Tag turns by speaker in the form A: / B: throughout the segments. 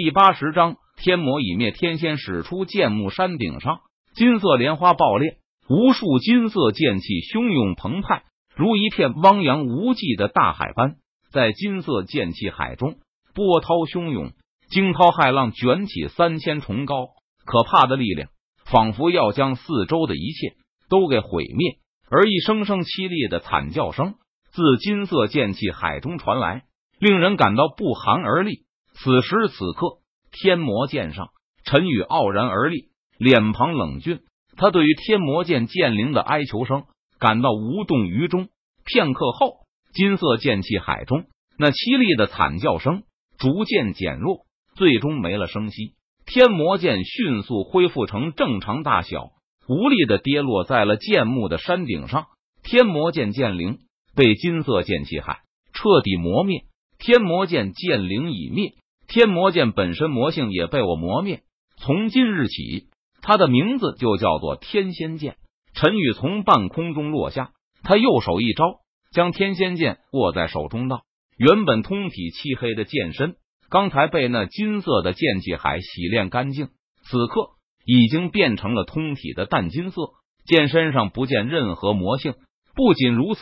A: 第八十章，天魔已灭。天仙使出剑幕，山顶上金色莲花爆裂，无数金色剑气汹涌澎湃，如一片汪洋无际的大海般，在金色剑气海中波涛汹涌，惊涛骇浪卷起三千重高，可怕的力量仿佛要将四周的一切都给毁灭。而一声声凄厉的惨叫声自金色剑气海中传来，令人感到不寒而栗。此时此刻，天魔剑上，陈宇傲然而立，脸庞冷峻。他对于天魔剑剑灵的哀求声感到无动于衷。片刻后，金色剑气海中那凄厉的惨叫声逐渐减弱，最终没了声息。天魔剑迅速恢复成正常大小，无力的跌落在了剑幕的山顶上。天魔剑剑灵被金色剑气海彻底磨灭，天魔剑剑灵已灭。天魔剑本身魔性也被我磨灭，从今日起，它的名字就叫做天仙剑。陈宇从半空中落下，他右手一招，将天仙剑握在手中，道：“原本通体漆黑的剑身，刚才被那金色的剑气海洗炼干净，此刻已经变成了通体的淡金色。剑身上不见任何魔性，不仅如此，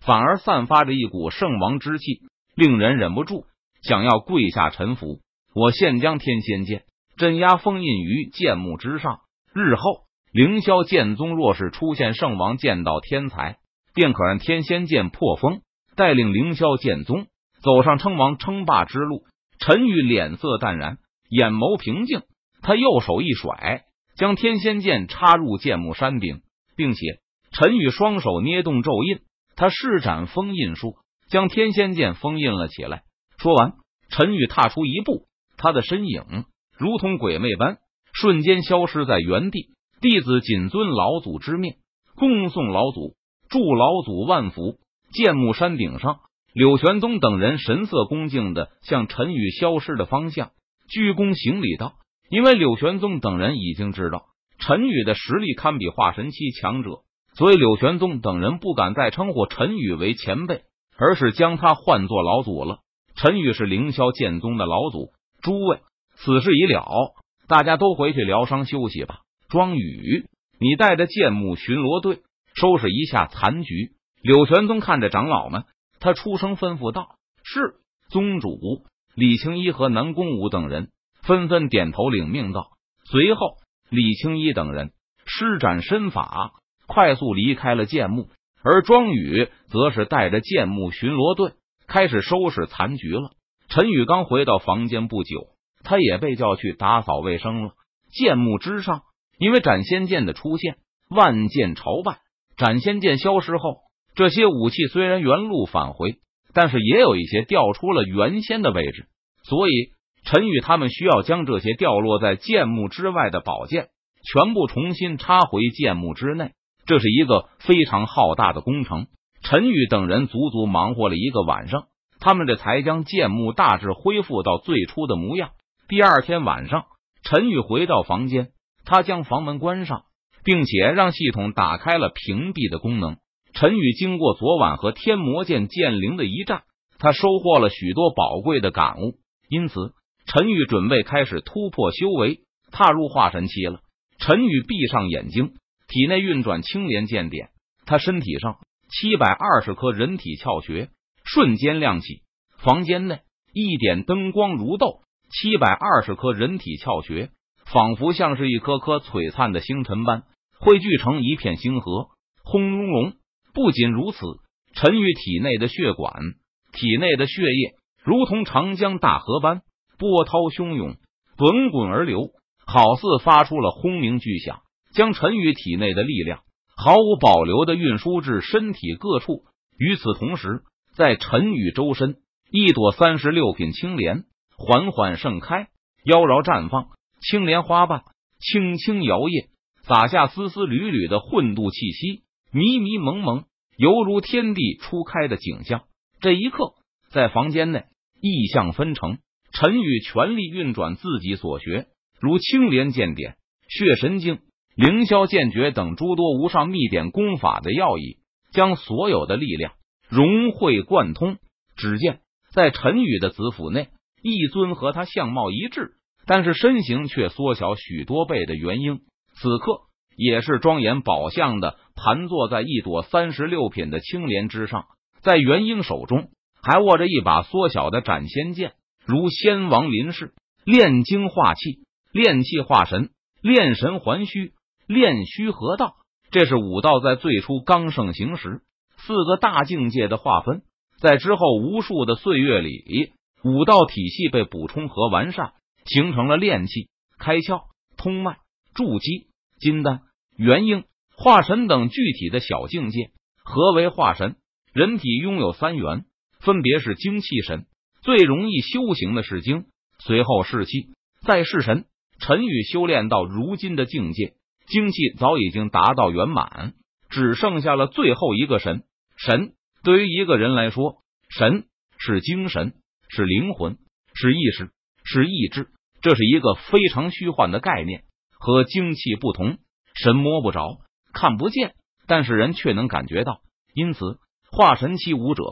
A: 反而散发着一股圣王之气，令人忍不住。”想要跪下臣服，我现将天仙剑镇压封印于剑幕之上。日后凌霄剑宗若是出现圣王剑道天才，便可让天仙剑破封，带领凌霄剑宗走上称王称霸之路。陈宇脸色淡然，眼眸平静，他右手一甩，将天仙剑插入剑幕山顶，并且陈宇双手捏动咒印，他施展封印术，将天仙剑封印了起来。说完，陈宇踏出一步，他的身影如同鬼魅般瞬间消失在原地。弟子谨遵老祖之命，恭送老祖，祝老祖万福。剑木山顶上，柳玄宗等人神色恭敬的向陈宇消失的方向鞠躬行礼道：“因为柳玄宗等人已经知道陈宇的实力堪比化神期强者，所以柳玄宗等人不敢再称呼陈宇为前辈，而是将他唤作老祖了。”陈宇是凌霄剑宗的老祖，诸位，此事已了，大家都回去疗伤休息吧。庄宇，你带着剑幕巡逻队收拾一下残局。柳玄宗看着长老们，他出声吩咐道：“是宗主。”李青一和南宫武等人纷纷点头领命道。随后，李青一等人施展身法，快速离开了剑墓，而庄宇则是带着剑墓巡逻队。开始收拾残局了。陈宇刚回到房间不久，他也被叫去打扫卫生了。剑幕之上，因为斩仙剑的出现，万剑朝拜。斩仙剑消失后，这些武器虽然原路返回，但是也有一些掉出了原先的位置。所以，陈宇他们需要将这些掉落在剑幕之外的宝剑全部重新插回剑幕之内。这是一个非常浩大的工程。陈宇等人足足忙活了一个晚上，他们这才将剑幕大致恢复到最初的模样。第二天晚上，陈宇回到房间，他将房门关上，并且让系统打开了屏蔽的功能。陈宇经过昨晚和天魔剑剑灵的一战，他收获了许多宝贵的感悟，因此陈宇准备开始突破修为，踏入化神期了。陈宇闭上眼睛，体内运转青莲剑点，他身体上。七百二十颗人体窍穴瞬间亮起，房间内一点灯光如豆。七百二十颗人体窍穴仿佛像是一颗颗璀璨的星辰般汇聚成一片星河，轰隆隆。不仅如此，陈宇体内的血管、体内的血液如同长江大河般波涛汹涌，滚滚而流，好似发出了轰鸣巨响，将陈宇体内的力量。毫无保留的运输至身体各处。与此同时，在陈宇周身，一朵三十六品青莲缓缓盛开，妖娆绽放。青莲花瓣轻轻摇曳，洒下丝丝缕缕的混沌气息，迷迷蒙蒙，犹如天地初开的景象。这一刻，在房间内，意象纷呈。陈宇全力运转自己所学，如青莲剑点、血神经。凌霄剑诀等诸多无上秘典功法的要义，将所有的力量融会贯通。只见在陈宇的子府内，一尊和他相貌一致，但是身形却缩小许多倍的元婴，此刻也是庄严宝相的，盘坐在一朵三十六品的青莲之上，在元婴手中还握着一把缩小的斩仙剑，如仙王临世，炼精化气，炼气化神，炼神还虚，炼虚合道。这是武道在最初刚盛行时四个大境界的划分，在之后无数的岁月里，武道体系被补充和完善，形成了炼气、开窍、通脉、筑基、金丹、元婴、化神等具体的小境界。何为化神？人体拥有三元，分别是精气神，最容易修行的是精，随后是气，再是神。陈宇修炼到如今的境界。精气早已经达到圆满，只剩下了最后一个神。神对于一个人来说，神是精神，是灵魂，是意识，是意志。这是一个非常虚幻的概念，和精气不同。神摸不着，看不见，但是人却能感觉到。因此，化神期武者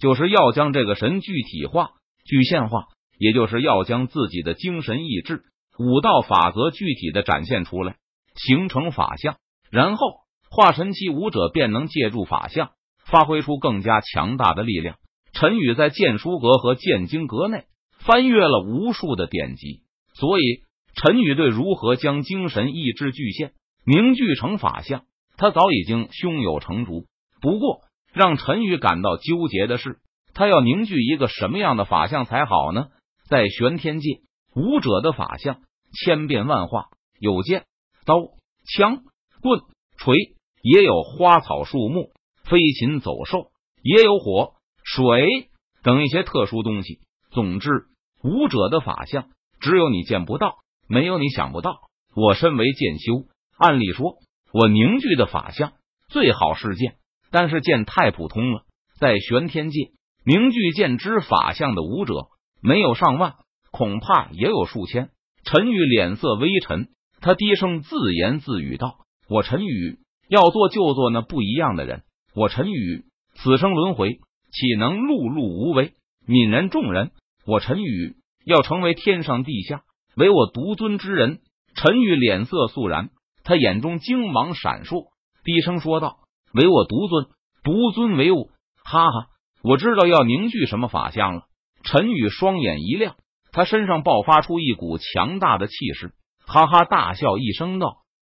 A: 就是要将这个神具体化、具现化，也就是要将自己的精神意志、武道法则具体的展现出来。形成法相，然后化神期武者便能借助法相发挥出更加强大的力量。陈宇在剑书阁和剑经阁内翻阅了无数的典籍，所以陈宇对如何将精神意志具现凝聚成法相，他早已经胸有成竹。不过，让陈宇感到纠结的是，他要凝聚一个什么样的法相才好呢？在玄天界，武者的法相千变万化，有剑。刀、枪、棍、锤，也有花草树木、飞禽走兽，也有火、水等一些特殊东西。总之，武者的法相只有你见不到，没有你想不到。我身为剑修，按理说，我凝聚的法相最好是剑，但是剑太普通了。在玄天界，凝聚剑之法相的武者没有上万，恐怕也有数千。陈宇脸色微沉。他低声自言自语道：“我陈宇要做就做那不一样的人。我陈宇此生轮回，岂能碌碌无为，泯然众人？我陈宇要成为天上地下唯我独尊之人。”陈宇脸色肃然，他眼中精芒闪烁，低声说道：“唯我独尊，独尊唯我。”哈哈，我知道要凝聚什么法相了。陈宇双眼一亮，他身上爆发出一股强大的气势。哈哈大笑一声道：“